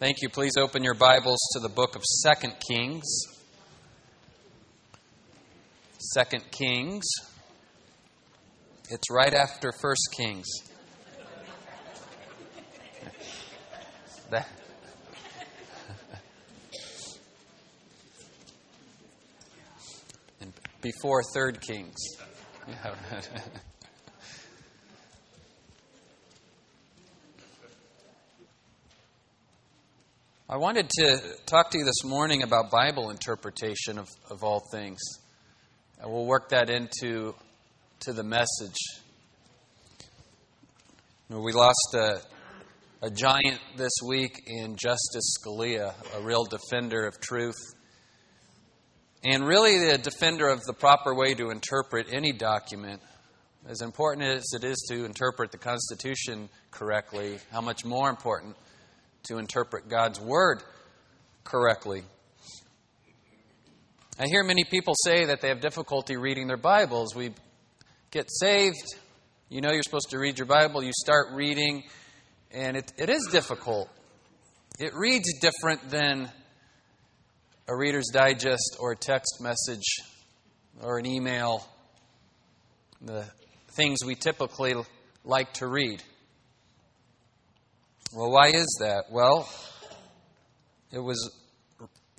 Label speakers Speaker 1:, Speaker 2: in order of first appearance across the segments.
Speaker 1: Thank you. Please open your Bibles to the book of Second Kings. Second Kings. It's right after First Kings. And before Third Kings. I wanted to talk to you this morning about Bible interpretation of, of all things. And we'll work that into to the message. We lost a, a giant this week in Justice Scalia, a real defender of truth, and really the defender of the proper way to interpret any document. As important as it is to interpret the Constitution correctly, how much more important to interpret God's Word correctly. I hear many people say that they have difficulty reading their Bibles. We get saved, you know you're supposed to read your Bible, you start reading, and it, it is difficult. It reads different than a Reader's Digest or a text message or an email, the things we typically like to read. Well, why is that? Well, it was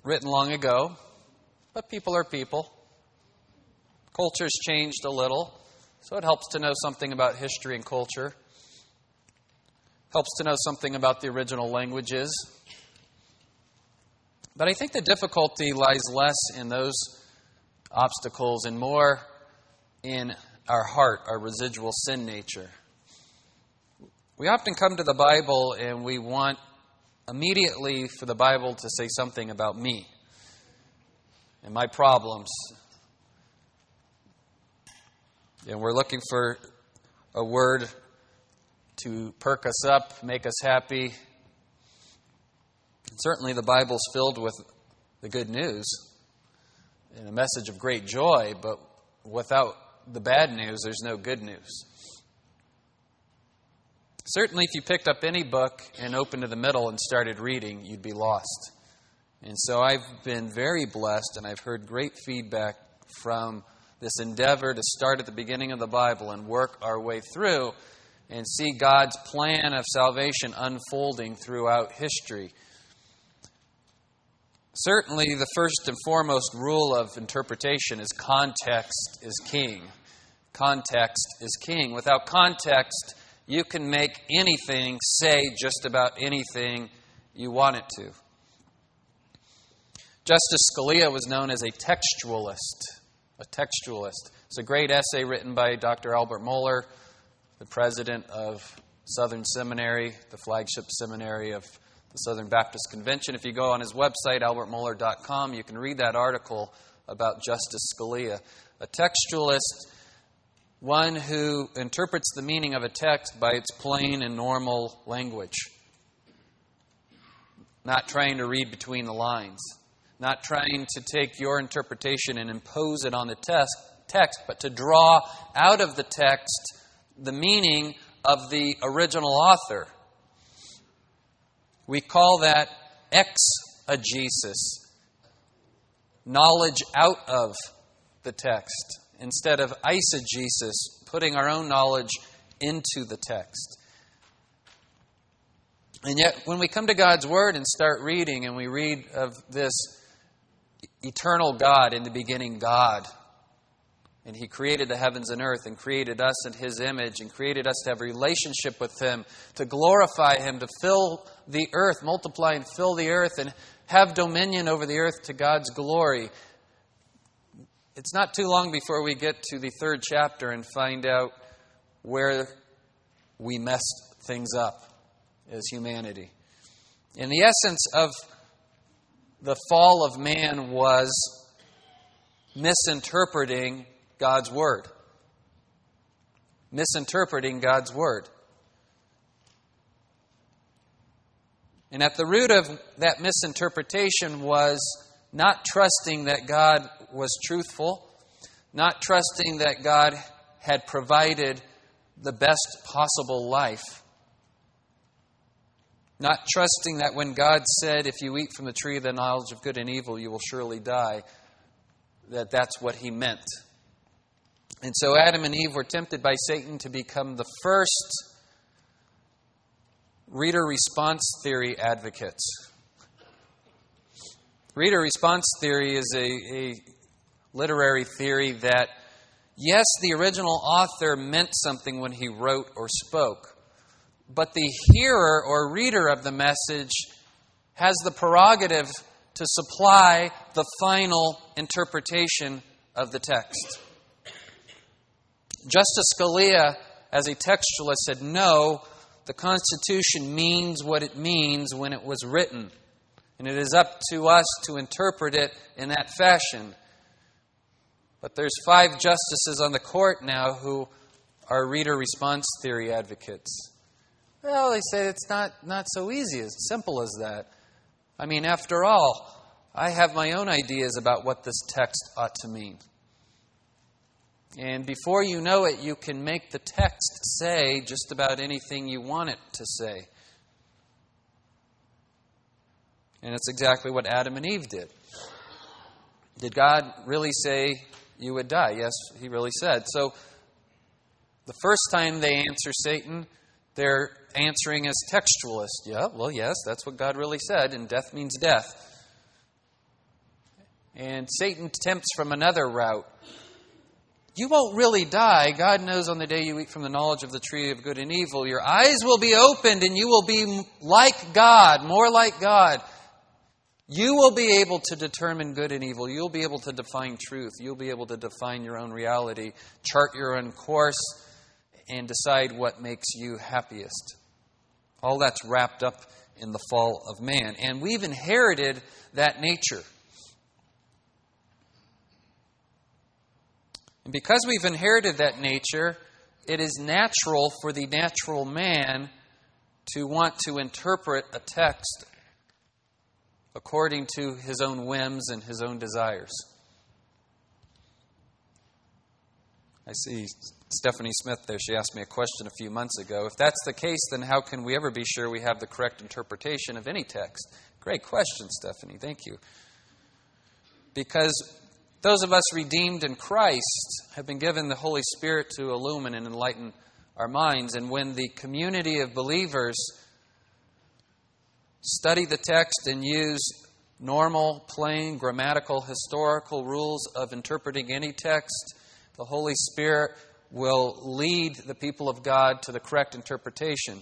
Speaker 1: written long ago, but people are people. Culture's changed a little, so it helps to know something about history and culture. Helps to know something about the original languages. But I think the difficulty lies less in those obstacles and more in our heart, our residual sin nature. We often come to the Bible and we want immediately for the Bible to say something about me and my problems. And we're looking for a word to perk us up, make us happy. And certainly the Bible's filled with the good news and a message of great joy, but without the bad news, there's no good news. Certainly, if you picked up any book and opened to the middle and started reading, you'd be lost. And so I've been very blessed, and I've heard great feedback from this endeavor to start at the beginning of the Bible and work our way through and see God's plan of salvation unfolding throughout history. Certainly, the first and foremost rule of interpretation is context is king. Context is king. Without context, you can make anything say just about anything you want it to. Justice Scalia was known as a textualist. A textualist. It's a great essay written by Dr. Albert Mohler, the president of Southern Seminary, the flagship seminary of the Southern Baptist Convention. If you go on his website, albertmohler.com, you can read that article about Justice Scalia. A textualist one who interprets the meaning of a text by its plain and normal language, not trying to read between the lines, not trying to take your interpretation and impose it on the text, text but to draw out of the text the meaning of the original author. We call that exegesis, knowledge out of the text instead of eisegesis, putting our own knowledge into the text. And yet, when we come to God's Word and start reading, and we read of this eternal God, in the beginning, God, and He created the heavens and earth and created us in His image and created us to have a relationship with Him, to glorify Him, to fill the earth, multiply and fill the earth, and have dominion over the earth to God's glory. It's not too long before we get to the third chapter and find out where we messed things up as humanity. And the essence of the fall of man was misinterpreting God's Word. Misinterpreting God's Word. And at the root of that misinterpretation was not trusting that God was truthful, not trusting that God had provided the best possible life. Not trusting that when God said, If you eat from the tree of the knowledge of good and evil, you will surely die, that that's what he meant. And so Adam and Eve were tempted by Satan to become the first reader response theory advocates. Reader response theory is a, a literary theory that, yes, the original author meant something when he wrote or spoke, but the hearer or reader of the message has the prerogative to supply the final interpretation of the text. Justice Scalia, as a textualist, said no, the Constitution means what it means when it was written, and it is up to us to interpret it in that fashion. But there's five justices on the court now who are reader response theory advocates. Well, they say it's not, not so easy, as simple as that. I mean, after all, I have my own ideas about what this text ought to mean. And before you know it, you can make the text say just about anything you want it to say. And it's exactly what Adam and Eve did. Did God really say you would die? Yes, He really said. So the first time they answer Satan, they're answering as textualist. Yeah, well, yes, that's what God really said, and death means death. And Satan tempts from another route. You won't really die. God knows on the day you eat from the knowledge of the tree of good and evil, your eyes will be opened and you will be like God, more like God. You will be able to determine good and evil. You'll be able to define truth. You'll be able to define your own reality, chart your own course, and decide what makes you happiest. All that's wrapped up in the fall of man. And we've inherited that nature. And because we've inherited that nature, it is natural for the natural man to want to interpret a text according to his own whims and his own desires. I see Stephanie Smith there. She asked me a question a few months ago. If that's the case, then how can we ever be sure we have the correct interpretation of any text? Great question, Stephanie. Thank you. Because those of us redeemed in Christ have been given the Holy Spirit to illumine and enlighten our minds. And when the community of believers study the text and use normal, plain, grammatical, historical rules of interpreting any text, the Holy Spirit will lead the people of God to the correct interpretation.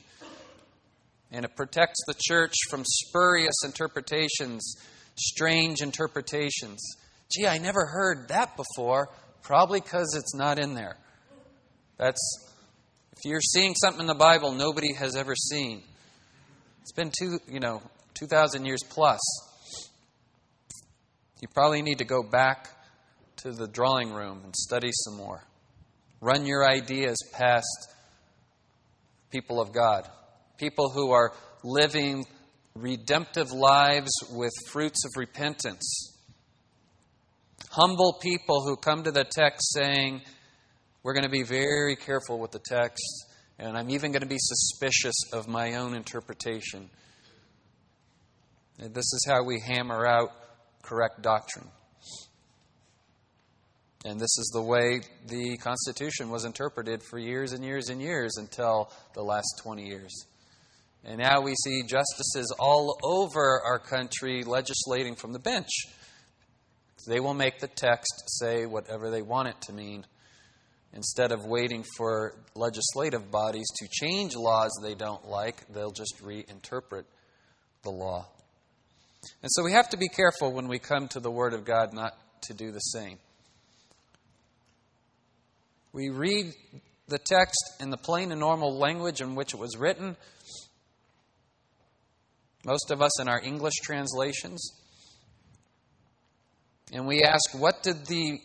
Speaker 1: And it protects the church from spurious interpretations, strange interpretations. Gee, I never heard that before. Probably because it's not in there. That's, if you're seeing something in the Bible nobody has ever seen, it's been two, you know, 2,000 years plus. You probably need to go back to the drawing room and study some more. Run your ideas past people of God, people who are living redemptive lives with fruits of repentance. Humble people who come to the text saying, We're going to be very careful with the text, and I'm even going to be suspicious of my own interpretation. And this is how we hammer out correct doctrine. And this is the way the Constitution was interpreted for years and years and years until the last 20 years. And now we see justices all over our country legislating from the bench. They will make the text say whatever they want it to mean instead of waiting for legislative bodies to change laws they don't like, they'll just reinterpret the law. And so we have to be careful when we come to the Word of God not to do the same. We read the text in the plain and normal language in which it was written, most of us in our English translations. And we ask, what did the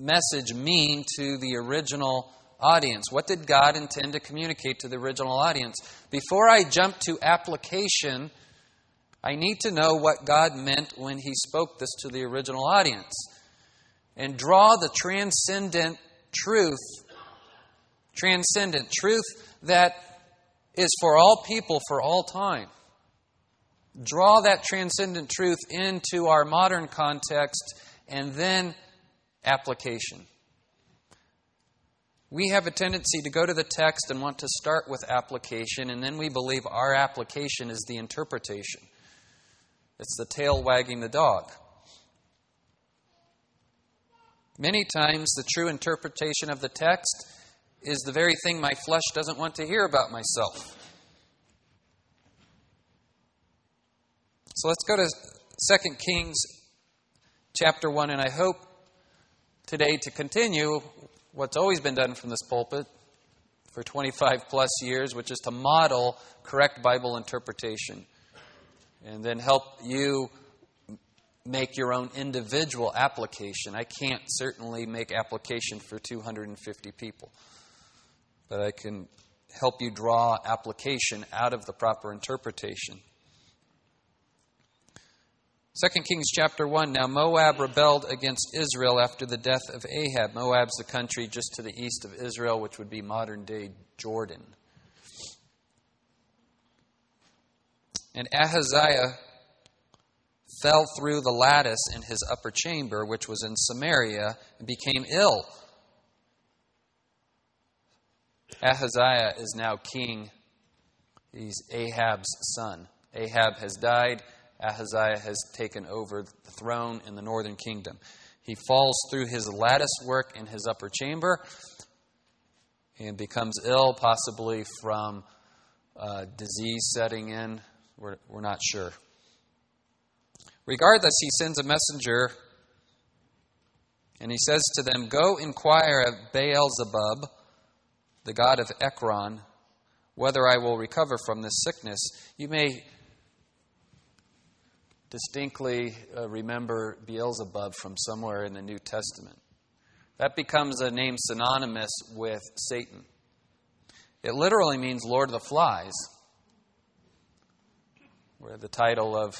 Speaker 1: message mean to the original audience? What did God intend to communicate to the original audience? Before I jump to application, I need to know what God meant when He spoke this to the original audience and draw the transcendent truth, transcendent truth that is for all people for all time. draw that transcendent truth into our modern context, and then application. We have a tendency to go to the text and want to start with application, and then we believe our application is the interpretation. It's the tail wagging the dog. Many times, the true interpretation of the text is the very thing my flesh doesn't want to hear about myself. So let's go to 2 Kings chapter 1, and I hope today to continue what's always been done from this pulpit for 25 plus years, which is to model correct Bible interpretation and then help you make your own individual application. I can't certainly make application for 250 people, but I can help you draw application out of the proper interpretation. 2 Kings chapter 1 Now Moab rebelled against Israel after the death of Ahab. Moab's the country just to the east of Israel, which would be modern day Jordan. And Ahaziah fell through the lattice in his upper chamber, which was in Samaria, and became ill. Ahaziah is now king. He's Ahab's son. Ahab has died. Ahaziah has taken over the throne in the northern kingdom. He falls through his lattice work in his upper chamber and becomes ill, possibly from uh, disease setting in. We're, we're not sure. Regardless, he sends a messenger and he says to them, Go inquire of Beelzebub, the god of Ekron, whether I will recover from this sickness. You may distinctly uh, remember Beelzebub from somewhere in the New Testament. That becomes a name synonymous with Satan. It literally means Lord of the Flies, where the title of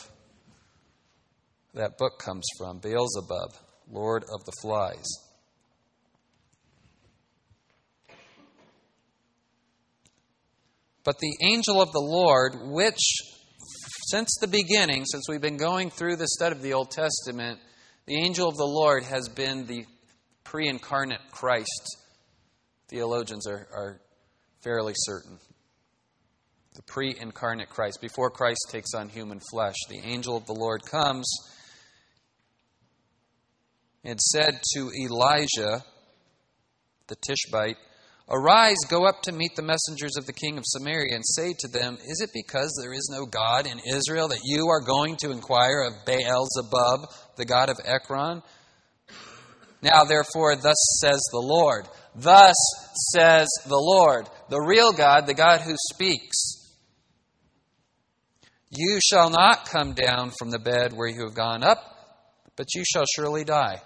Speaker 1: that book comes from Beelzebub, Lord of the Flies. But the angel of the Lord, which since the beginning, since we've been going through the study of the Old Testament, the angel of the Lord has been the pre incarnate Christ. Theologians are, are fairly certain. The pre incarnate Christ. Before Christ takes on human flesh, the angel of the Lord comes and said to Elijah, the Tishbite, Arise, go up to meet the messengers of the king of Samaria, and say to them, Is it because there is no God in Israel that you are going to inquire of Beelzebub, the god of Ekron? Now, therefore, thus says the Lord. Thus says the Lord, the real God, the God who speaks. You shall not come down from the bed where you have gone up, but you shall surely die.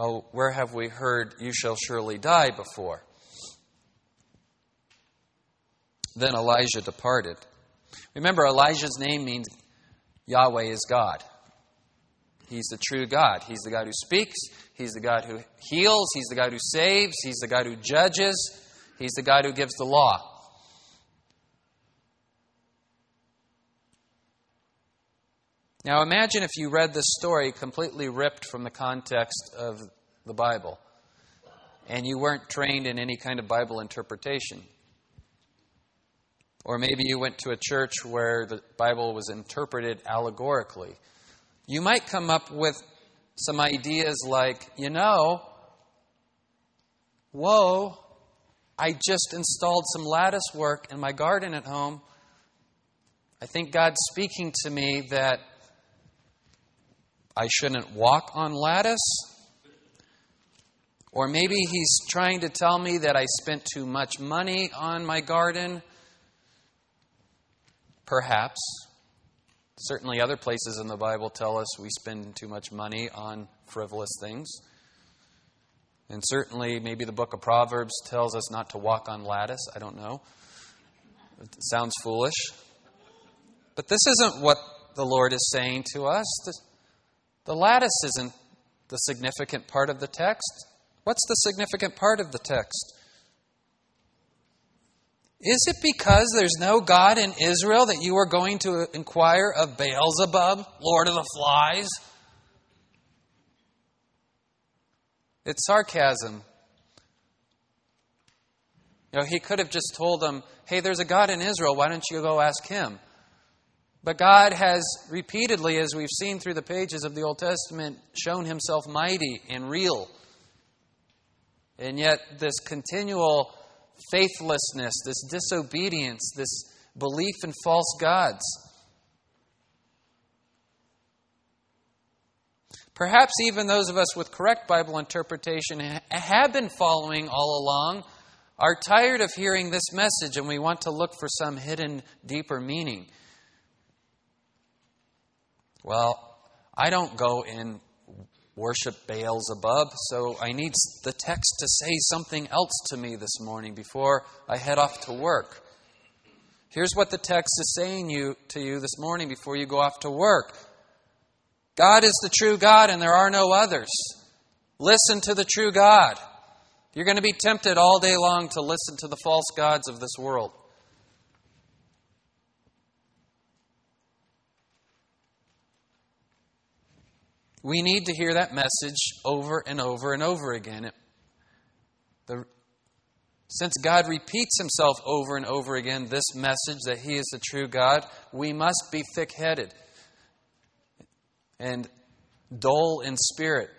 Speaker 1: Well, where have we heard, You shall surely die before? Then Elijah departed. Remember, Elijah's name means Yahweh is God. He's the true God. He's the God who speaks. He's the God who heals. He's the God who saves. He's the God who judges. He's the God who gives the law. Now imagine if you read this story completely ripped from the context of the Bible and you weren't trained in any kind of Bible interpretation. Or maybe you went to a church where the Bible was interpreted allegorically. You might come up with some ideas like, you know, whoa, I just installed some lattice work in my garden at home. I think God's speaking to me that I shouldn't walk on lattice. Or maybe he's trying to tell me that I spent too much money on my garden. Perhaps. Certainly, other places in the Bible tell us we spend too much money on frivolous things. And certainly, maybe the book of Proverbs tells us not to walk on lattice. I don't know. It sounds foolish. But this isn't what the Lord is saying to us. The lattice isn't the significant part of the text. What's the significant part of the text? Is it because there's no God in Israel that you are going to inquire of Beelzebub, Lord of the Flies? It's sarcasm. You know, he could have just told them, hey, there's a God in Israel, why don't you go ask him? But God has repeatedly, as we've seen through the pages of the Old Testament, shown himself mighty and real. And yet, this continual faithlessness, this disobedience, this belief in false gods. Perhaps even those of us with correct Bible interpretation have been following all along, are tired of hearing this message, and we want to look for some hidden, deeper meaning. Well, I don't go and worship Beelzebub, so I need the text to say something else to me this morning before I head off to work. Here's what the text is saying you, to you this morning before you go off to work God is the true God, and there are no others. Listen to the true God. You're going to be tempted all day long to listen to the false gods of this world. We need to hear that message over and over and over again. It, the, since God repeats himself over and over again, this message that he is the true God, we must be thick headed and dull in spirit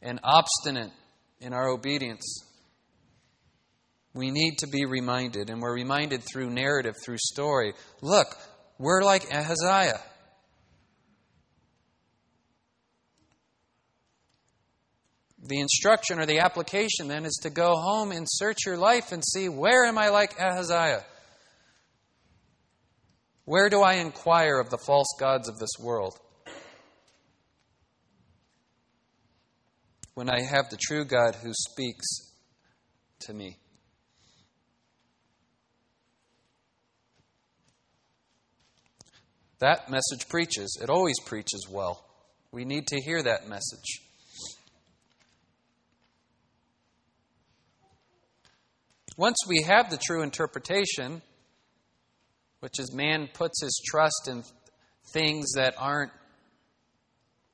Speaker 1: and obstinate in our obedience. We need to be reminded, and we're reminded through narrative, through story. Look, we're like Ahaziah. The instruction or the application then is to go home and search your life and see where am I like Ahaziah? Where do I inquire of the false gods of this world? When I have the true God who speaks to me. That message preaches. It always preaches well. We need to hear that message. Once we have the true interpretation, which is man puts his trust in things that aren't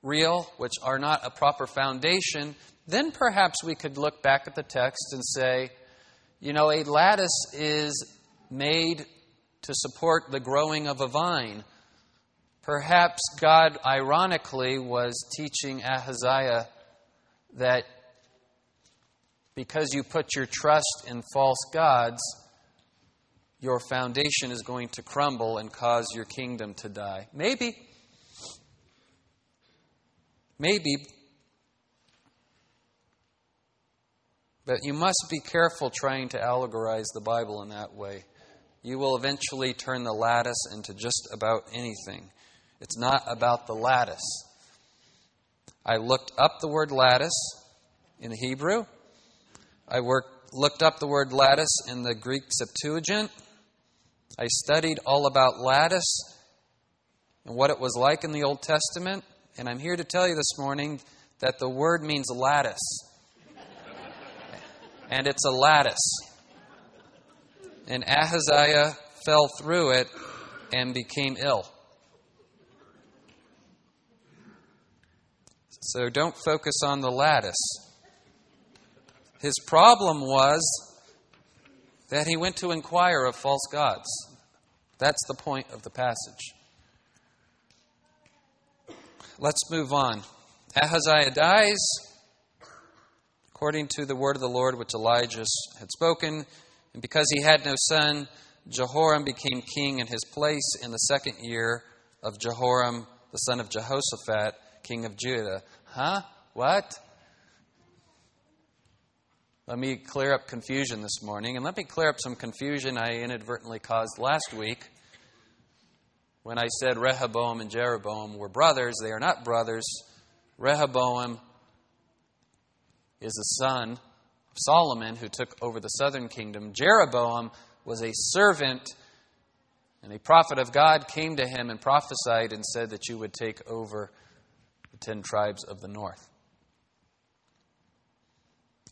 Speaker 1: real, which are not a proper foundation, then perhaps we could look back at the text and say, you know, a lattice is made to support the growing of a vine. Perhaps God, ironically, was teaching Ahaziah that because you put your trust in false gods, your foundation is going to crumble and cause your kingdom to die. Maybe. Maybe. But you must be careful trying to allegorize the Bible in that way. You will eventually turn the lattice into just about anything. It's not about the lattice. I looked up the word lattice in Hebrew. I worked, looked up the word lattice in the Greek Septuagint. I studied all about lattice and what it was like in the Old Testament. And I'm here to tell you this morning that the word means lattice. and it's a lattice. And Ahaziah fell through it and became ill. So don't focus on the lattice. His problem was that he went to inquire of false gods. That's the point of the passage. Let's move on. Ahaziah dies according to the word of the Lord which Elijah had spoken. And because he had no son, Jehoram became king in his place in the second year of Jehoram, the son of Jehoshaphat, king of Judah. Huh? What? Let me clear up confusion this morning, and let me clear up some confusion I inadvertently caused last week when I said Rehoboam and Jeroboam were brothers. They are not brothers. Rehoboam is the son of Solomon who took over the southern kingdom. Jeroboam was a servant, and a prophet of God came to him and prophesied and said that you would take over the ten tribes of the north.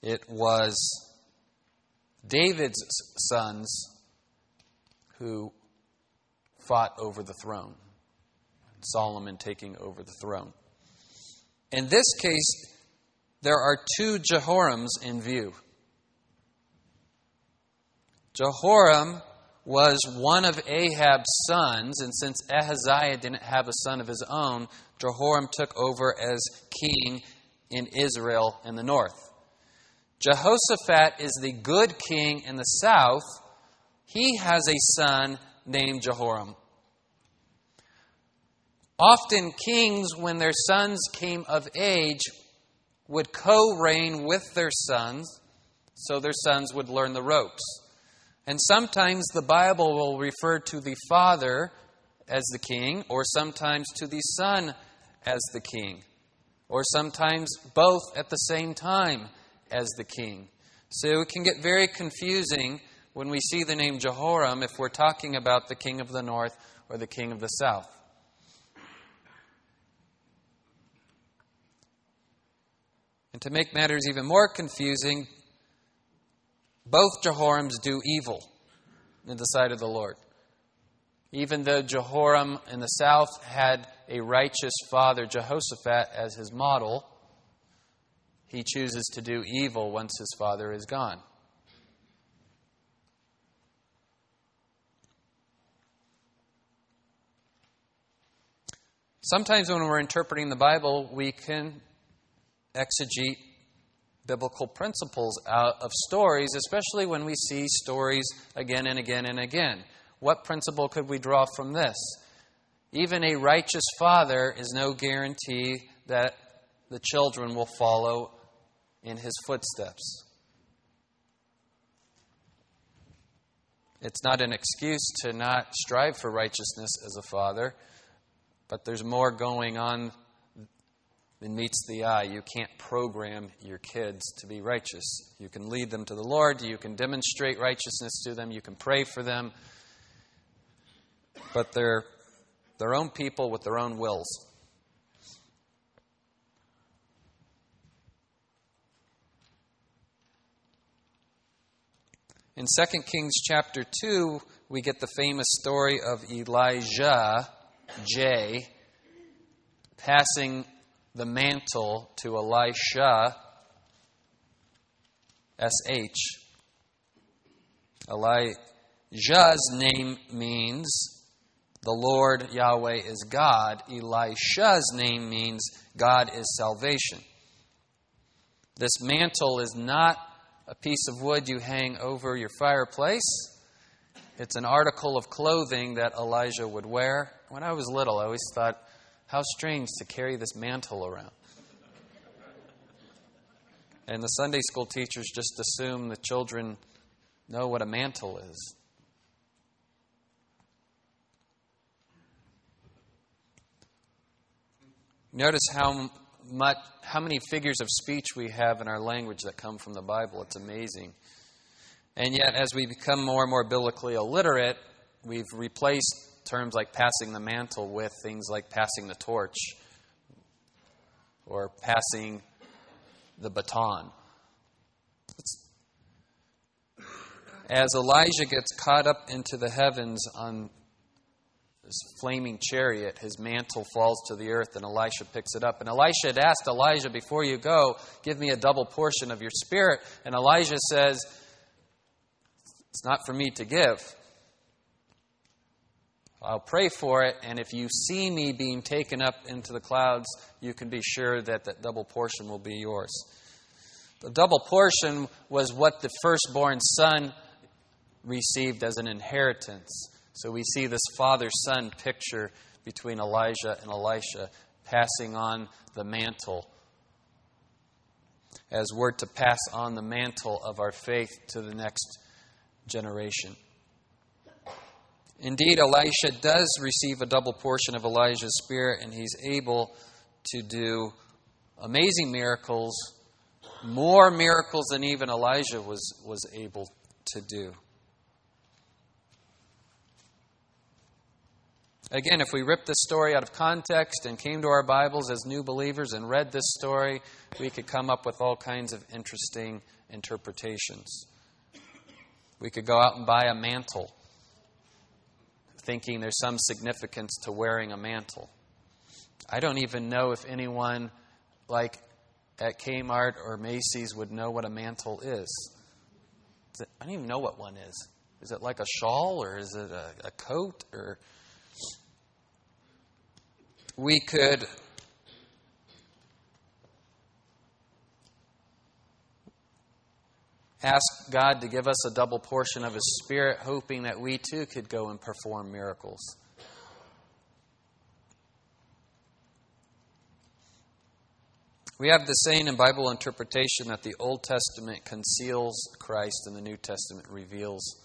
Speaker 1: It was David's sons who fought over the throne. Solomon taking over the throne. In this case, there are two Jehorams in view. Jehoram was one of Ahab's sons, and since Ahaziah didn't have a son of his own, Jehoram took over as king in Israel in the north. Jehoshaphat is the good king in the south. He has a son named Jehoram. Often, kings, when their sons came of age, would co reign with their sons so their sons would learn the ropes. And sometimes the Bible will refer to the father as the king, or sometimes to the son as the king, or sometimes both at the same time as the king. So it can get very confusing when we see the name Jehoram if we're talking about the king of the north or the king of the south. And to make matters even more confusing, both Jehorams do evil in the sight of the Lord. Even though Jehoram in the south had a righteous father, Jehoshaphat, as his model, he chooses to do evil once his father is gone. Sometimes when we're interpreting the Bible, we can exegete biblical principles out of stories, especially when we see stories again and again and again. What principle could we draw from this? Even a righteous father is no guarantee that the children will follow in his footsteps. It's not an excuse to not strive for righteousness as a father, but there's more going on than meets the eye. You can't program your kids to be righteous. You can lead them to the Lord, you can demonstrate righteousness to them, you can pray for them, but they're their own people with their own wills. In 2 Kings chapter 2, we get the famous story of Elijah, J, passing the mantle to Elisha, SH. Elijah's name means the Lord Yahweh is God. Elisha's name means God is salvation. This mantle is not a piece of wood you hang over your fireplace. It's an article of clothing that Elijah would wear. When I was little, I always thought, how strange to carry this mantle around. And the Sunday school teachers just assume the children know what a mantle is. Notice how much, how many figures of speech we have in our language that come from the Bible. It's amazing. And yet, as we become more and more biblically illiterate, we've replaced terms like passing the mantle with things like passing the torch or passing the baton. It's, as Elijah gets caught up into the heavens on this flaming chariot, his mantle falls to the earth, and Elisha picks it up. And Elisha had asked Elijah, Before you go, give me a double portion of your spirit. And Elijah says, It's not for me to give. I'll pray for it, and if you see me being taken up into the clouds, you can be sure that that double portion will be yours. The double portion was what the firstborn son received as an inheritance. So we see this father son picture between Elijah and Elisha passing on the mantle as we're to pass on the mantle of our faith to the next generation. Indeed, Elisha does receive a double portion of Elijah's spirit, and he's able to do amazing miracles, more miracles than even Elijah was, was able to do. Again, if we ripped this story out of context and came to our Bibles as new believers and read this story, we could come up with all kinds of interesting interpretations. We could go out and buy a mantle, thinking there's some significance to wearing a mantle. I don't even know if anyone, like at Kmart or Macy's, would know what a mantle is. I don't even know what one is. Is it like a shawl or is it a, a coat or we could ask God to give us a double portion of His Spirit, hoping that we too could go and perform miracles. We have the saying in Bible interpretation that the Old Testament conceals Christ and the New Testament reveals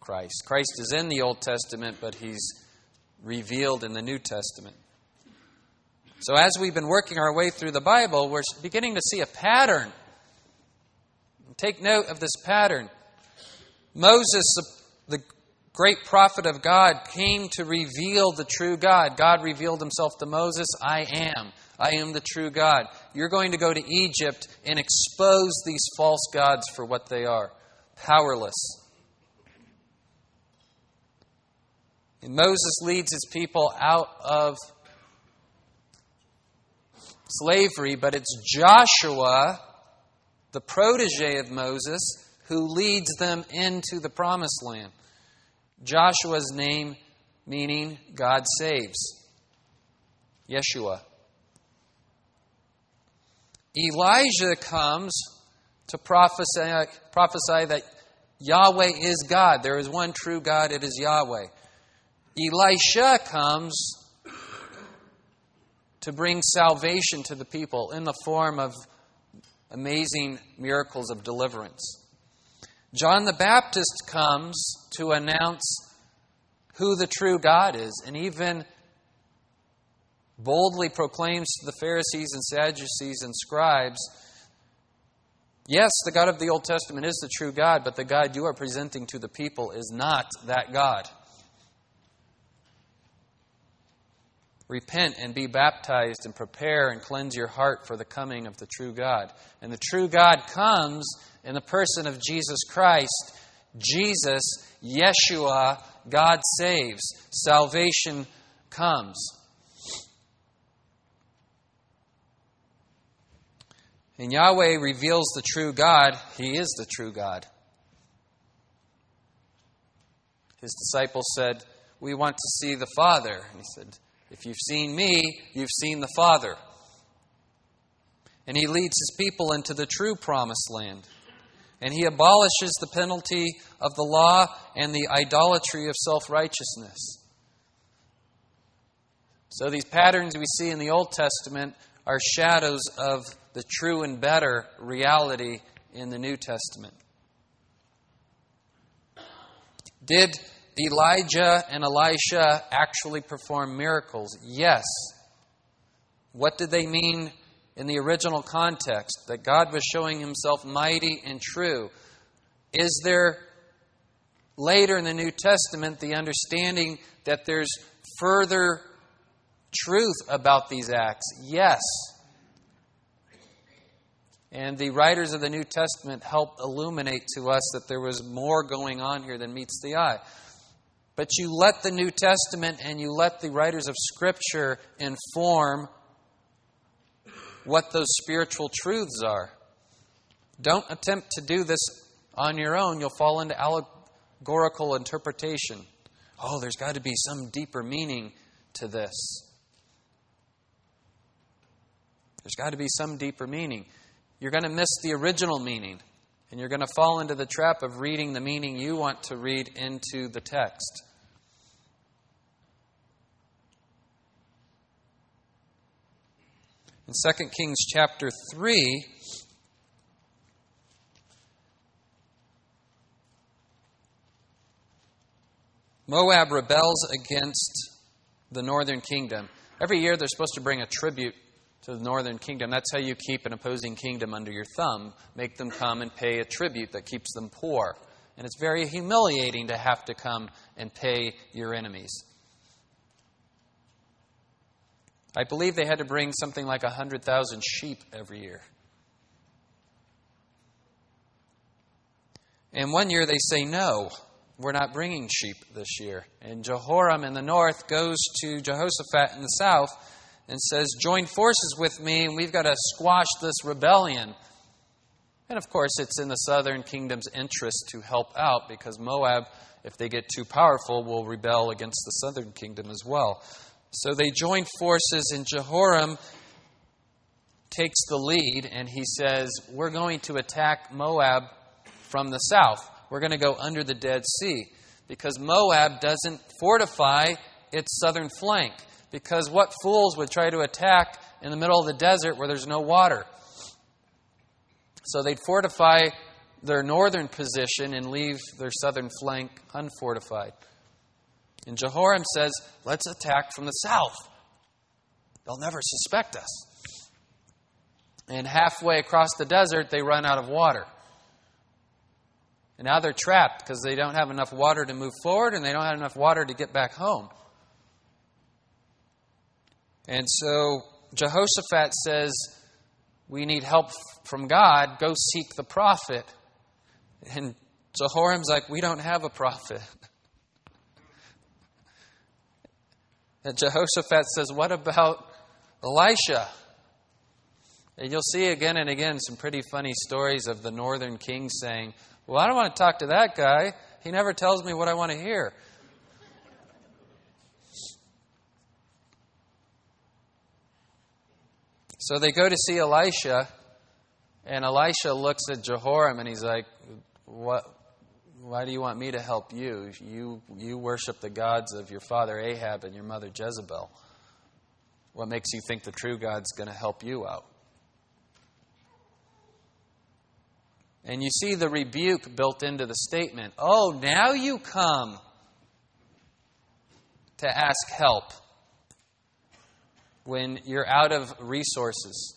Speaker 1: Christ. Christ is in the Old Testament, but He's revealed in the New Testament. So, as we've been working our way through the Bible, we're beginning to see a pattern Take note of this pattern. Moses, the great prophet of God, came to reveal the true God. God revealed himself to Moses I am. I am the true God. You're going to go to Egypt and expose these false gods for what they are powerless. And Moses leads his people out of slavery, but it's Joshua the protege of Moses, who leads them into the promised land. Joshua's name meaning God saves. Yeshua. Elijah comes to prophesy, prophesy that Yahweh is God. There is one true God, it is Yahweh. Elisha comes to bring salvation to the people in the form of amazing miracles of deliverance. John the Baptist comes to announce who the true God is and even boldly proclaims to the Pharisees and Sadducees and scribes yes, the God of the Old Testament is the true God, but the God you are presenting to the people is not that God. Repent and be baptized and prepare and cleanse your heart for the coming of the true God. And the true God comes in the person of Jesus Christ. Jesus, Yeshua, God saves. Salvation comes. And Yahweh reveals the true God. He is the true God. His disciples said, We want to see the Father. And he said, if you've seen me, you've seen the Father. And he leads his people into the true promised land. And he abolishes the penalty of the law and the idolatry of self righteousness. So these patterns we see in the Old Testament are shadows of the true and better reality in the New Testament. Did Elijah and Elisha actually performed miracles? Yes. What did they mean in the original context? That God was showing himself mighty and true. Is there later in the New Testament the understanding that there's further truth about these acts? Yes. And the writers of the New Testament help illuminate to us that there was more going on here than meets the eye. But you let the New Testament and you let the writers of Scripture inform what those spiritual truths are. Don't attempt to do this on your own. You'll fall into allegorical interpretation. Oh, there's got to be some deeper meaning to this. There's got to be some deeper meaning. You're going to miss the original meaning. And you're going to fall into the trap of reading the meaning you want to read into the text. In 2 Kings chapter 3, Moab rebels against the northern kingdom. Every year they're supposed to bring a tribute to the northern kingdom. That's how you keep an opposing kingdom under your thumb. Make them come and pay a tribute that keeps them poor. And it's very humiliating to have to come and pay your enemies. I believe they had to bring something like 100,000 sheep every year. And one year they say, no, we're not bringing sheep this year. And Jehoram in the north goes to Jehoshaphat in the south and says, Join forces with me, and we've got to squash this rebellion. And of course, it's in the southern kingdom's interest to help out because Moab, if they get too powerful, will rebel against the southern kingdom as well. So they join forces, and Jehoram takes the lead and he says, We're going to attack Moab from the south. We're going to go under the Dead Sea because Moab doesn't fortify its southern flank. Because what fools would try to attack in the middle of the desert where there's no water? So they'd fortify their northern position and leave their southern flank unfortified. And Jehoram says, Let's attack from the south. They'll never suspect us. And halfway across the desert, they run out of water. And now they're trapped because they don't have enough water to move forward and they don't have enough water to get back home. And so Jehoshaphat says, We need help from God. Go seek the prophet. And Jehoram's like, We don't have a prophet. And Jehoshaphat says, What about Elisha? And you'll see again and again some pretty funny stories of the northern king saying, Well, I don't want to talk to that guy. He never tells me what I want to hear. So they go to see Elisha, and Elisha looks at Jehoram and he's like, What? Why do you want me to help you? You, you worship the gods of your father Ahab and your mother Jezebel. What makes you think the true God's going to help you out? And you see the rebuke built into the statement. Oh, now you come to ask help when you're out of resources.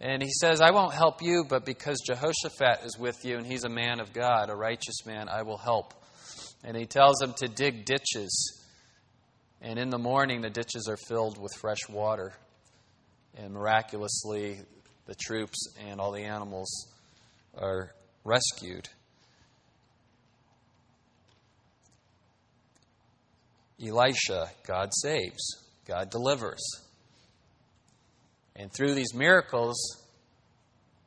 Speaker 1: And he says, I won't help you, but because Jehoshaphat is with you and he's a man of God, a righteous man, I will help. And he tells them to dig ditches. And in the morning, the ditches are filled with fresh water. And miraculously, the troops and all the animals are rescued. Elisha, God saves, God delivers. And through these miracles,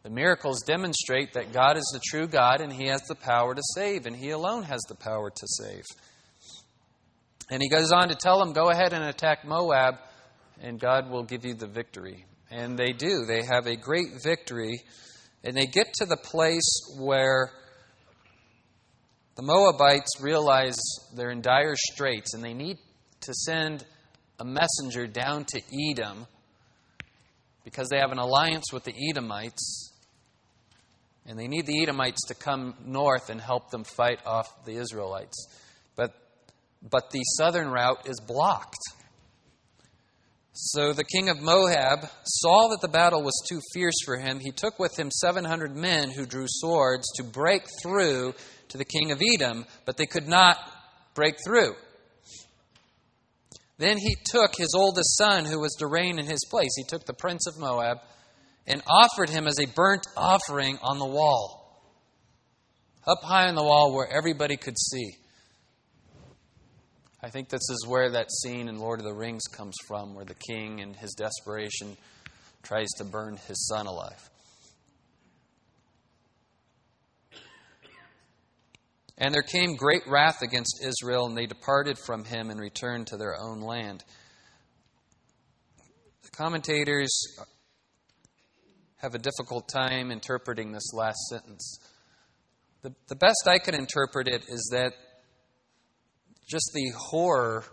Speaker 1: the miracles demonstrate that God is the true God and He has the power to save, and He alone has the power to save. And He goes on to tell them, Go ahead and attack Moab, and God will give you the victory. And they do. They have a great victory and they get to the place where the Moabites realize they're in dire straits and they need to send a messenger down to Edom because they have an alliance with the Edomites. And they need the Edomites to come north and help them fight off the Israelites. But, but the southern route is blocked. So the king of Moab saw that the battle was too fierce for him. He took with him 700 men who drew swords to break through to the king of Edom, but they could not break through. Then he took his oldest son, who was to reign in his place. He took the prince of Moab and offered him as a burnt offering on the wall, up high on the wall where everybody could see. I think this is where that scene in Lord of the Rings comes from, where the king, in his desperation, tries to burn his son alive. And there came great wrath against Israel, and they departed from him and returned to their own land. The commentators have a difficult time interpreting this last sentence. The, the best I could interpret it is that just the horror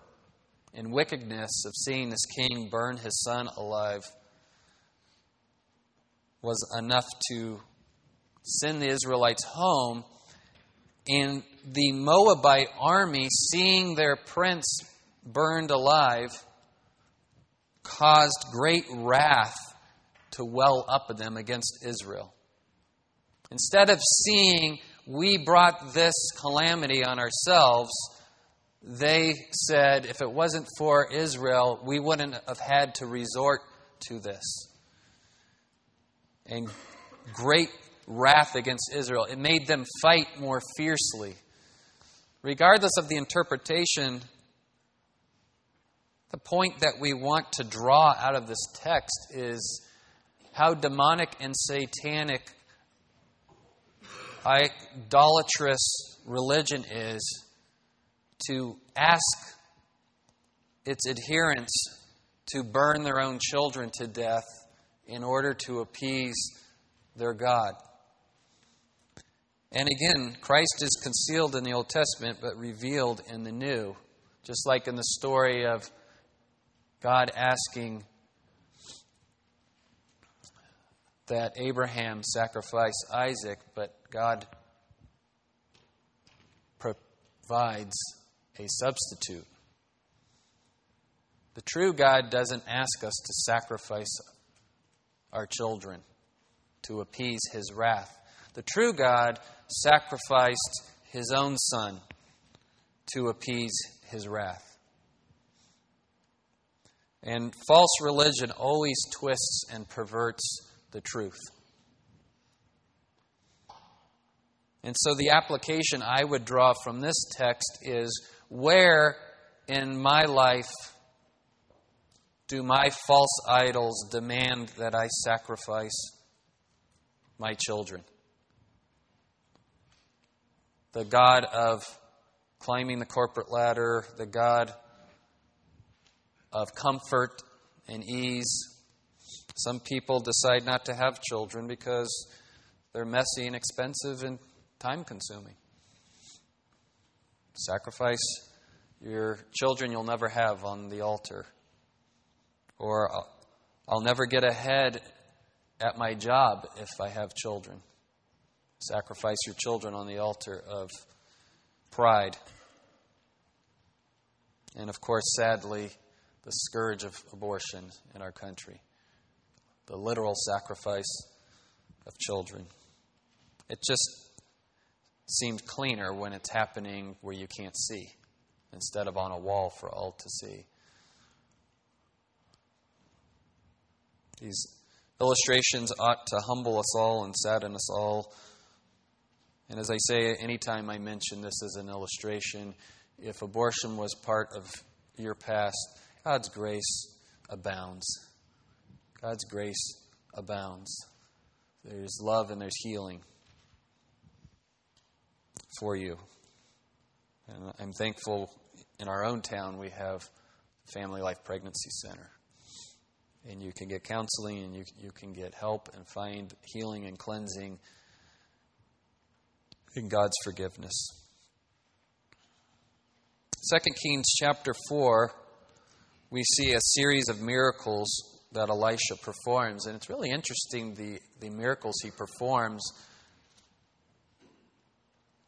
Speaker 1: and wickedness of seeing this king burn his son alive was enough to send the Israelites home. And the Moabite army, seeing their prince burned alive, caused great wrath to well up in them against Israel. Instead of seeing we brought this calamity on ourselves, they said if it wasn't for Israel, we wouldn't have had to resort to this. And great wrath against Israel. It made them fight more fiercely. Regardless of the interpretation, the point that we want to draw out of this text is how demonic and satanic idolatrous religion is to ask its adherents to burn their own children to death in order to appease their God. And again, Christ is concealed in the Old Testament but revealed in the New. Just like in the story of God asking that Abraham sacrifice Isaac, but God provides a substitute. The true God doesn't ask us to sacrifice our children to appease his wrath. The true God sacrificed his own son to appease his wrath. And false religion always twists and perverts the truth. And so the application I would draw from this text is where in my life do my false idols demand that I sacrifice my children? The God of climbing the corporate ladder, the God of comfort and ease. Some people decide not to have children because they're messy and expensive and time consuming. Sacrifice your children you'll never have on the altar. Or I'll never get ahead at my job if I have children. Sacrifice your children on the altar of pride. And of course, sadly, the scourge of abortion in our country, the literal sacrifice of children. It just seemed cleaner when it's happening where you can't see instead of on a wall for all to see. These illustrations ought to humble us all and sadden us all. And as I say, anytime I mention this as an illustration, if abortion was part of your past, God's grace abounds. God's grace abounds. There's love and there's healing for you. And I'm thankful in our own town we have Family Life Pregnancy Center. And you can get counseling and you, you can get help and find healing and cleansing in God's forgiveness. 2 Kings chapter 4, we see a series of miracles that Elisha performs. And it's really interesting the, the miracles he performs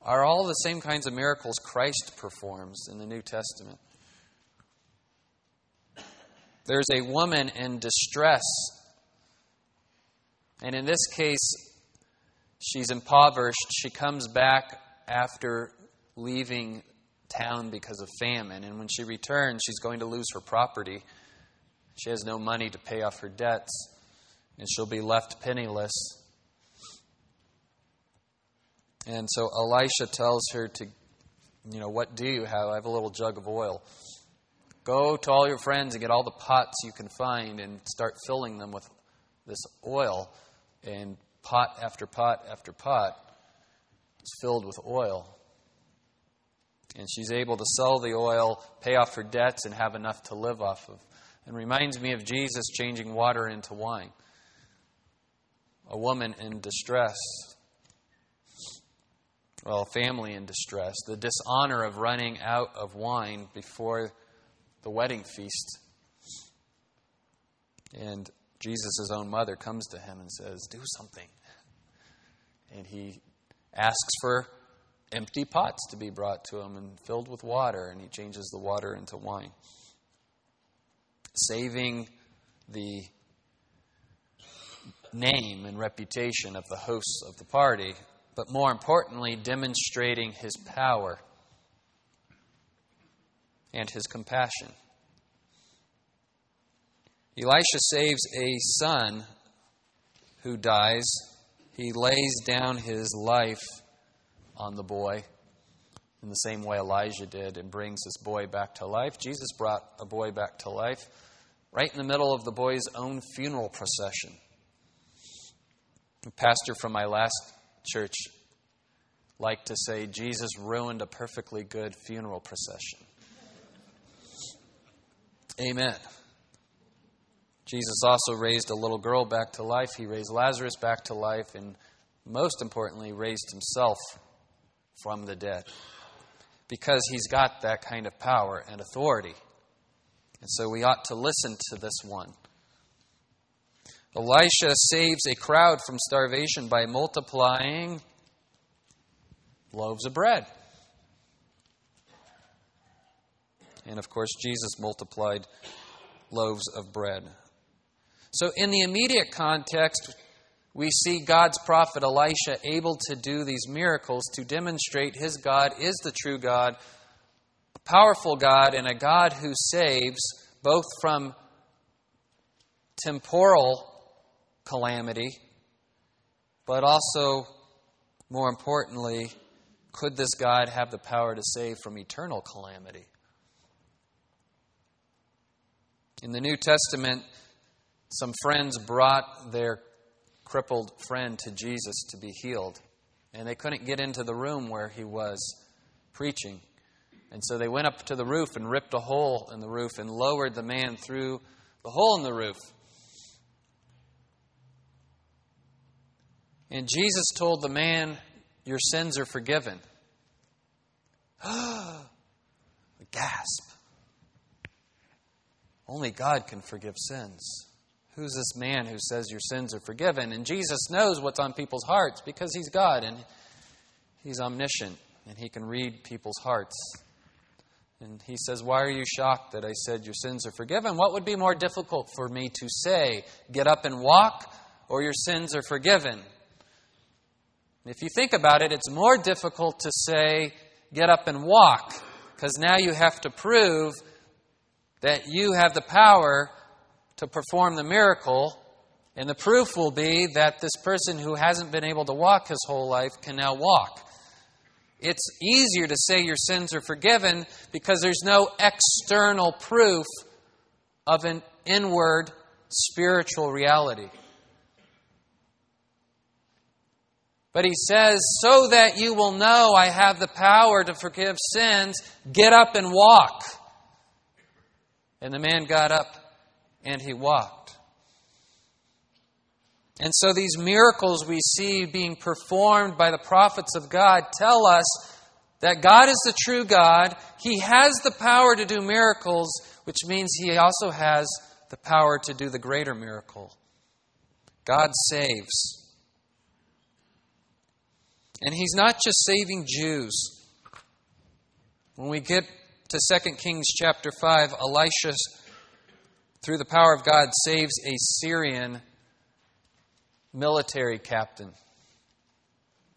Speaker 1: are all the same kinds of miracles Christ performs in the New Testament. There's a woman in distress, and in this case, she's impoverished. She comes back after leaving town because of famine, and when she returns, she's going to lose her property. She has no money to pay off her debts, and she'll be left penniless. And so Elisha tells her to, you know, what do you have? I have a little jug of oil. Go to all your friends and get all the pots you can find and start filling them with this oil. And pot after pot after pot is filled with oil. And she's able to sell the oil, pay off her debts, and have enough to live off of. And reminds me of Jesus changing water into wine. A woman in distress well, family in distress, the dishonor of running out of wine before the wedding feast. And Jesus' own mother comes to him and says, Do something. And he asks for empty pots to be brought to him and filled with water, and he changes the water into wine. Saving the name and reputation of the hosts of the party but more importantly, demonstrating his power and his compassion. Elisha saves a son who dies. he lays down his life on the boy in the same way Elijah did and brings this boy back to life. Jesus brought a boy back to life right in the middle of the boy's own funeral procession. A pastor from my last church liked to say, Jesus ruined a perfectly good funeral procession. Amen. Jesus also raised a little girl back to life. He raised Lazarus back to life, and most importantly, raised himself from the dead because he's got that kind of power and authority. And so we ought to listen to this one. Elisha saves a crowd from starvation by multiplying loaves of bread. And of course, Jesus multiplied loaves of bread. So, in the immediate context, we see God's prophet Elisha able to do these miracles to demonstrate his God is the true God, a powerful God, and a God who saves both from temporal calamity, but also, more importantly, could this God have the power to save from eternal calamity? In the New Testament, some friends brought their crippled friend to Jesus to be healed. And they couldn't get into the room where he was preaching. And so they went up to the roof and ripped a hole in the roof and lowered the man through the hole in the roof. And Jesus told the man, Your sins are forgiven. a gasp. Only God can forgive sins. Who's this man who says your sins are forgiven? And Jesus knows what's on people's hearts because he's God and he's omniscient and he can read people's hearts. And he says, Why are you shocked that I said your sins are forgiven? What would be more difficult for me to say, get up and walk, or your sins are forgiven? If you think about it, it's more difficult to say, get up and walk, because now you have to prove that you have the power to perform the miracle. And the proof will be that this person who hasn't been able to walk his whole life can now walk. It's easier to say your sins are forgiven because there's no external proof of an inward spiritual reality. But he says, so that you will know I have the power to forgive sins, get up and walk. And the man got up and he walked. And so these miracles we see being performed by the prophets of God tell us that God is the true God. He has the power to do miracles, which means he also has the power to do the greater miracle. God saves. And he's not just saving Jews. When we get to 2 Kings chapter 5, Elisha through the power of God, saves a Syrian military captain,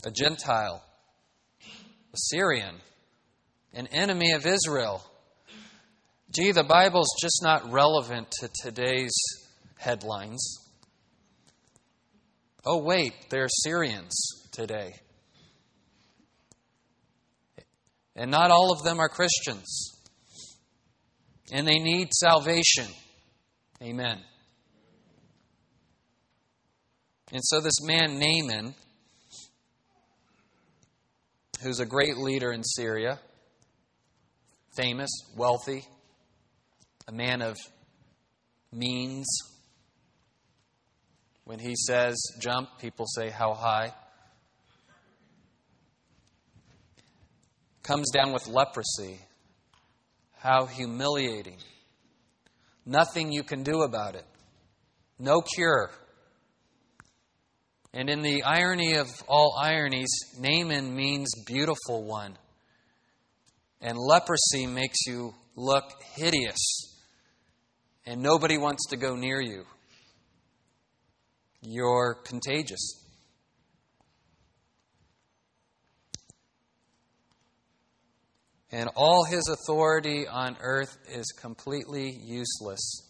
Speaker 1: a Gentile, a Syrian, an enemy of Israel. Gee, the Bible's just not relevant to today's headlines. Oh, wait, they're Syrians today. And not all of them are Christians. And they need salvation. Amen. And so this man, Naaman, who's a great leader in Syria, famous, wealthy, a man of means. When he says jump, people say how high. Comes down with leprosy. How humiliating. Nothing you can do about it. No cure. And in the irony of all ironies, Naaman means beautiful one. And leprosy makes you look hideous. And nobody wants to go near you. You're contagious. And all his authority on earth is completely useless.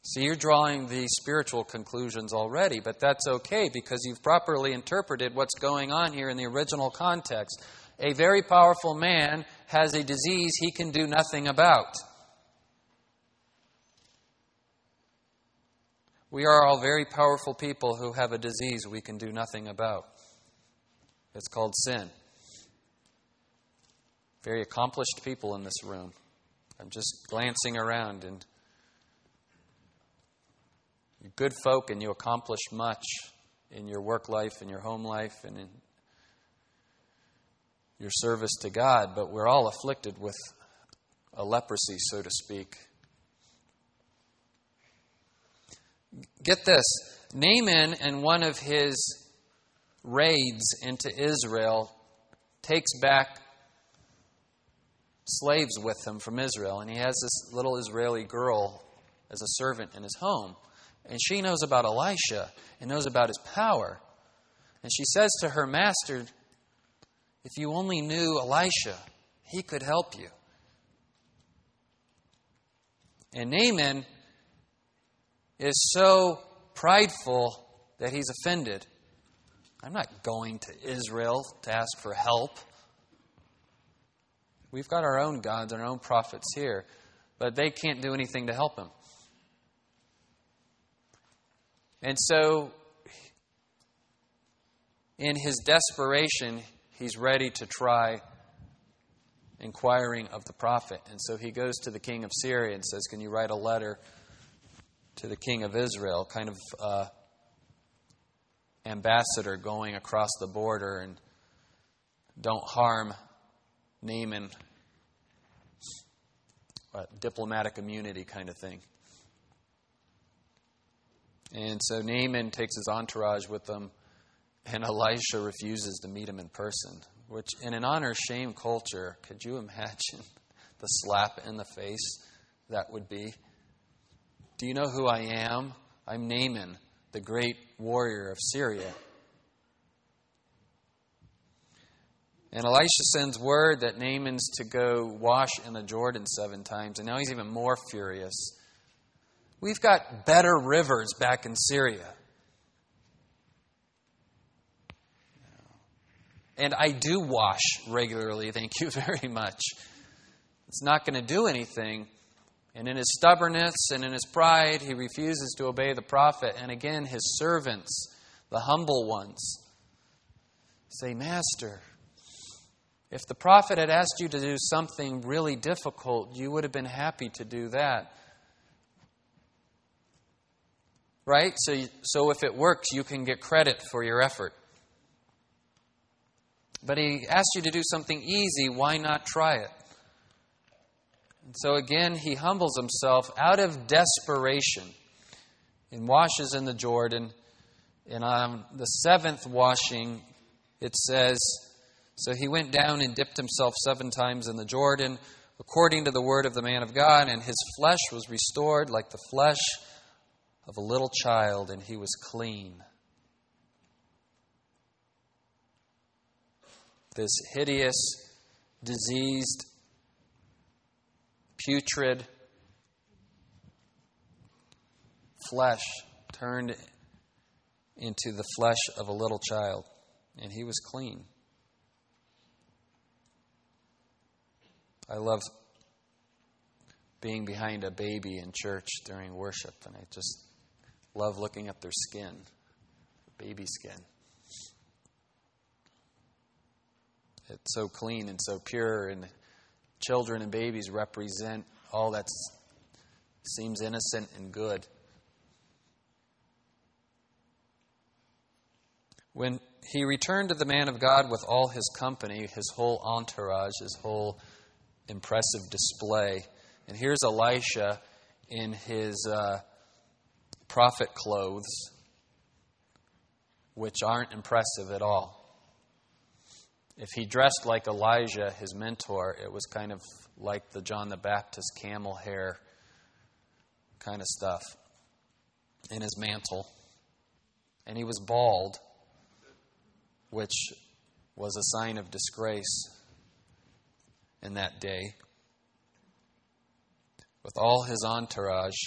Speaker 1: So you're drawing the spiritual conclusions already, but that's okay because you've properly interpreted what's going on here in the original context. A very powerful man has a disease he can do nothing about. We are all very powerful people who have a disease we can do nothing about. It's called sin. Very accomplished people in this room. I'm just glancing around and you're good folk and you accomplish much in your work life and your home life and in your service to God, but we're all afflicted with a leprosy, so to speak. Get this Naaman and one of his raids into Israel takes back slaves with him from Israel, and he has this little Israeli girl as a servant in his home. And she knows about Elisha and knows about his power. And she says to her master, If you only knew Elisha, he could help you. And Naaman is so prideful that he's offended. I'm not going to Israel to ask for help. We've got our own gods our own prophets here, but they can't do anything to help him. And so, in his desperation, he's ready to try inquiring of the prophet. And so he goes to the king of Syria and says, Can you write a letter to the king of Israel? Kind of uh, ambassador going across the border and don't harm Naaman. diplomatic immunity kind of thing. And so Naaman takes his entourage with him, and Elisha refuses to meet him in person. Which, in an honor shame culture, could you imagine the slap in the face that would be? Do you know who I am? I'm Naaman, the great warrior of Syria. And Elisha sends word that Naaman's to go wash in the Jordan seven times, and now he's even more furious. We've got better rivers back in Syria. And I do wash regularly, thank you very much. It's not going to do anything. And in his stubbornness and in his pride, he refuses to obey the prophet. And again, his servants, the humble ones, say, Master, if the prophet had asked you to do something really difficult, you would have been happy to do that. Right? So, so if it works, you can get credit for your effort. But he asked you to do something easy, why not try it? And so again, he humbles himself out of desperation and washes in the Jordan. And on the seventh washing, it says, So he went down and dipped himself seven times in the Jordan, according to the word of the man of God, and his flesh was restored like the flesh of a little child, and he was clean. This hideous, diseased, putrid flesh turned into the flesh of a little child, and he was clean. I love being behind a baby in church during worship, and I just love looking at their skin, baby skin. It's so clean and so pure, and children and babies represent all that seems innocent and good. When he returned to the man of God with all his company, his whole entourage, his whole impressive display, and here's Elisha in his uh, prophet clothes, which aren't impressive at all. If he dressed like Elijah, his mentor, it was kind of like the John the Baptist camel hair kind of stuff in his mantle. And he was bald, which was a sign of disgrace in that day. With all his entourage,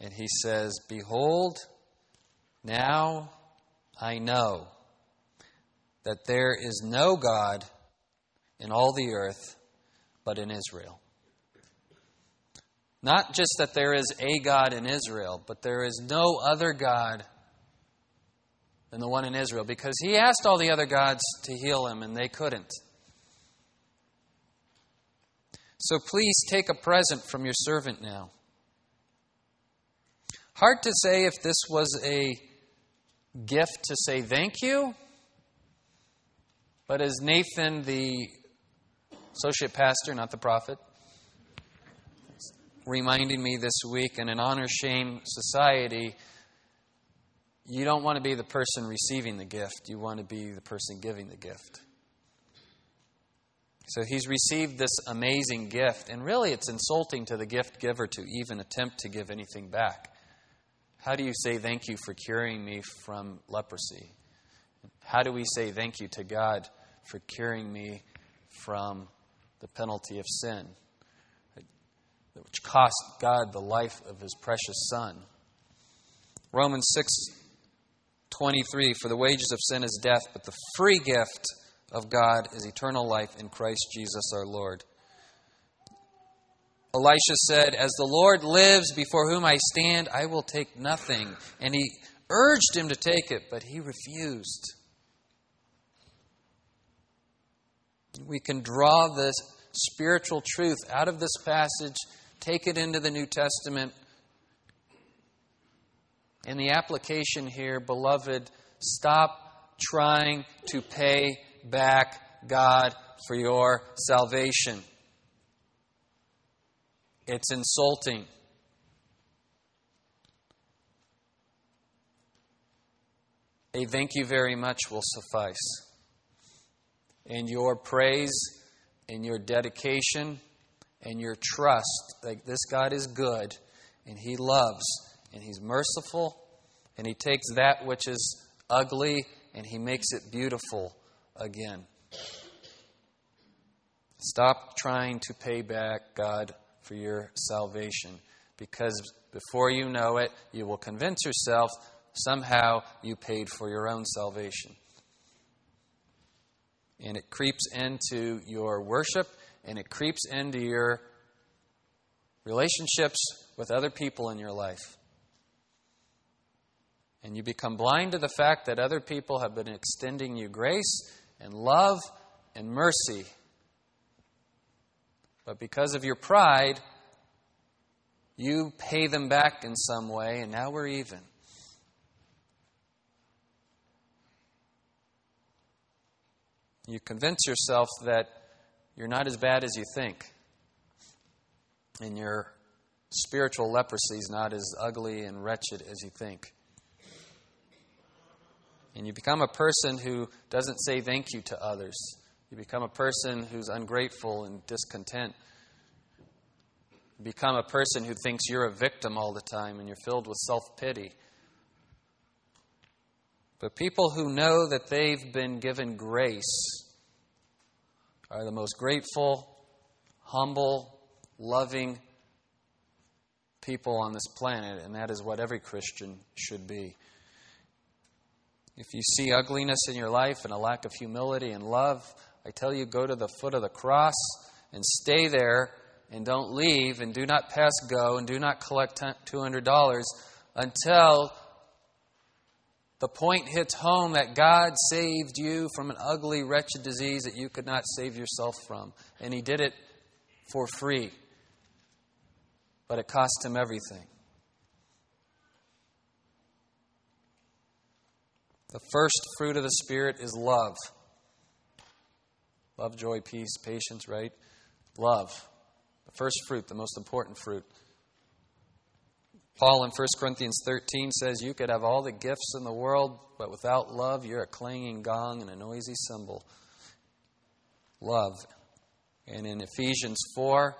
Speaker 1: And he says, Behold, now I know that there is no God in all the earth but in Israel. Not just that there is a God in Israel, but there is no other God than the one in Israel because he asked all the other gods to heal him and they couldn't. So please take a present from your servant now. Hard to say if this was a gift to say thank you, but as Nathan, the associate pastor, not the prophet, reminding me this week in an honor shame society, you don't want to be the person receiving the gift, you want to be the person giving the gift. So he's received this amazing gift, and really it's insulting to the gift giver to even attempt to give anything back. How do you say thank you for curing me from leprosy? How do we say thank you to God for curing me from the penalty of sin? which cost God the life of his precious Son. Romans 6 23 For the wages of sin is death, but the free gift of God is eternal life in Christ Jesus our Lord. Elisha said, As the Lord lives before whom I stand, I will take nothing. And he urged him to take it, but he refused. We can draw this spiritual truth out of this passage Take it into the New Testament. In the application here, beloved, stop trying to pay back God for your salvation. It's insulting. A thank you very much will suffice. And your praise and your dedication and your trust that this God is good and He loves and He's merciful and He takes that which is ugly and He makes it beautiful again. Stop trying to pay back God for your salvation because before you know it, you will convince yourself somehow you paid for your own salvation. And it creeps into your worship and it creeps into your relationships with other people in your life. And you become blind to the fact that other people have been extending you grace and love and mercy. But because of your pride, you pay them back in some way, and now we're even. You convince yourself that you're not as bad as you think. And your spiritual leprosy is not as ugly and wretched as you think. And you become a person who doesn't say thank you to others. You become a person who's ungrateful and discontent. You become a person who thinks you're a victim all the time and you're filled with self pity. But people who know that they've been given grace are the most grateful, humble, loving people on this planet, and that is what every Christian should be. If you see ugliness in your life and a lack of humility and love, I tell you, go to the foot of the cross and stay there and don't leave and do not pass go and do not collect $200 until the point hits home that God saved you from an ugly, wretched disease that you could not save yourself from. And He did it for free. But it cost Him everything. The first fruit of the Spirit is love. Love, joy, peace, patience, right? Love. The first fruit, the most important fruit. Paul in 1 Corinthians 13 says, You could have all the gifts in the world, but without love, you're a clanging gong and a noisy cymbal. Love. And in Ephesians 4,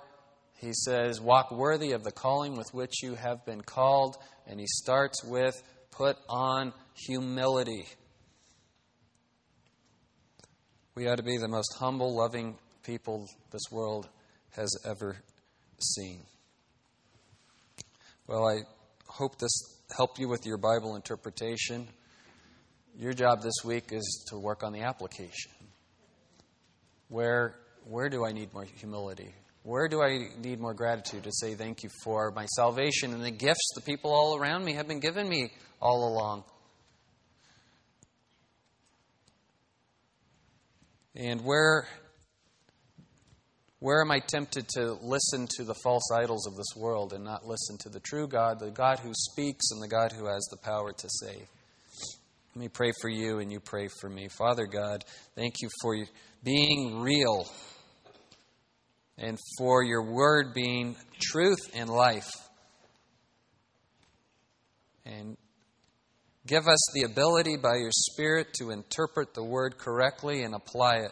Speaker 1: he says, Walk worthy of the calling with which you have been called. And he starts with, Put on humility. We ought to be the most humble, loving people this world has ever seen. Well, I hope this helped you with your Bible interpretation. Your job this week is to work on the application. Where, where do I need more humility? Where do I need more gratitude to say thank you for my salvation and the gifts the people all around me have been giving me all along? And where, where am I tempted to listen to the false idols of this world and not listen to the true God, the God who speaks and the God who has the power to save? Let me pray for you and you pray for me. Father God, thank you for being real and for your word being truth and life. And give us the ability by your Spirit to interpret the word correctly and apply it.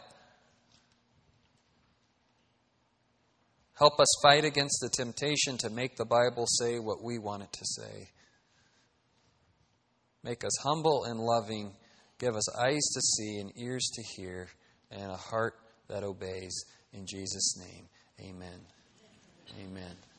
Speaker 1: Help us fight against the temptation to make the Bible say what we want it to say. Make us humble and loving. Give us eyes to see and ears to hear and a heart that obeys. In Jesus' name, amen. Amen.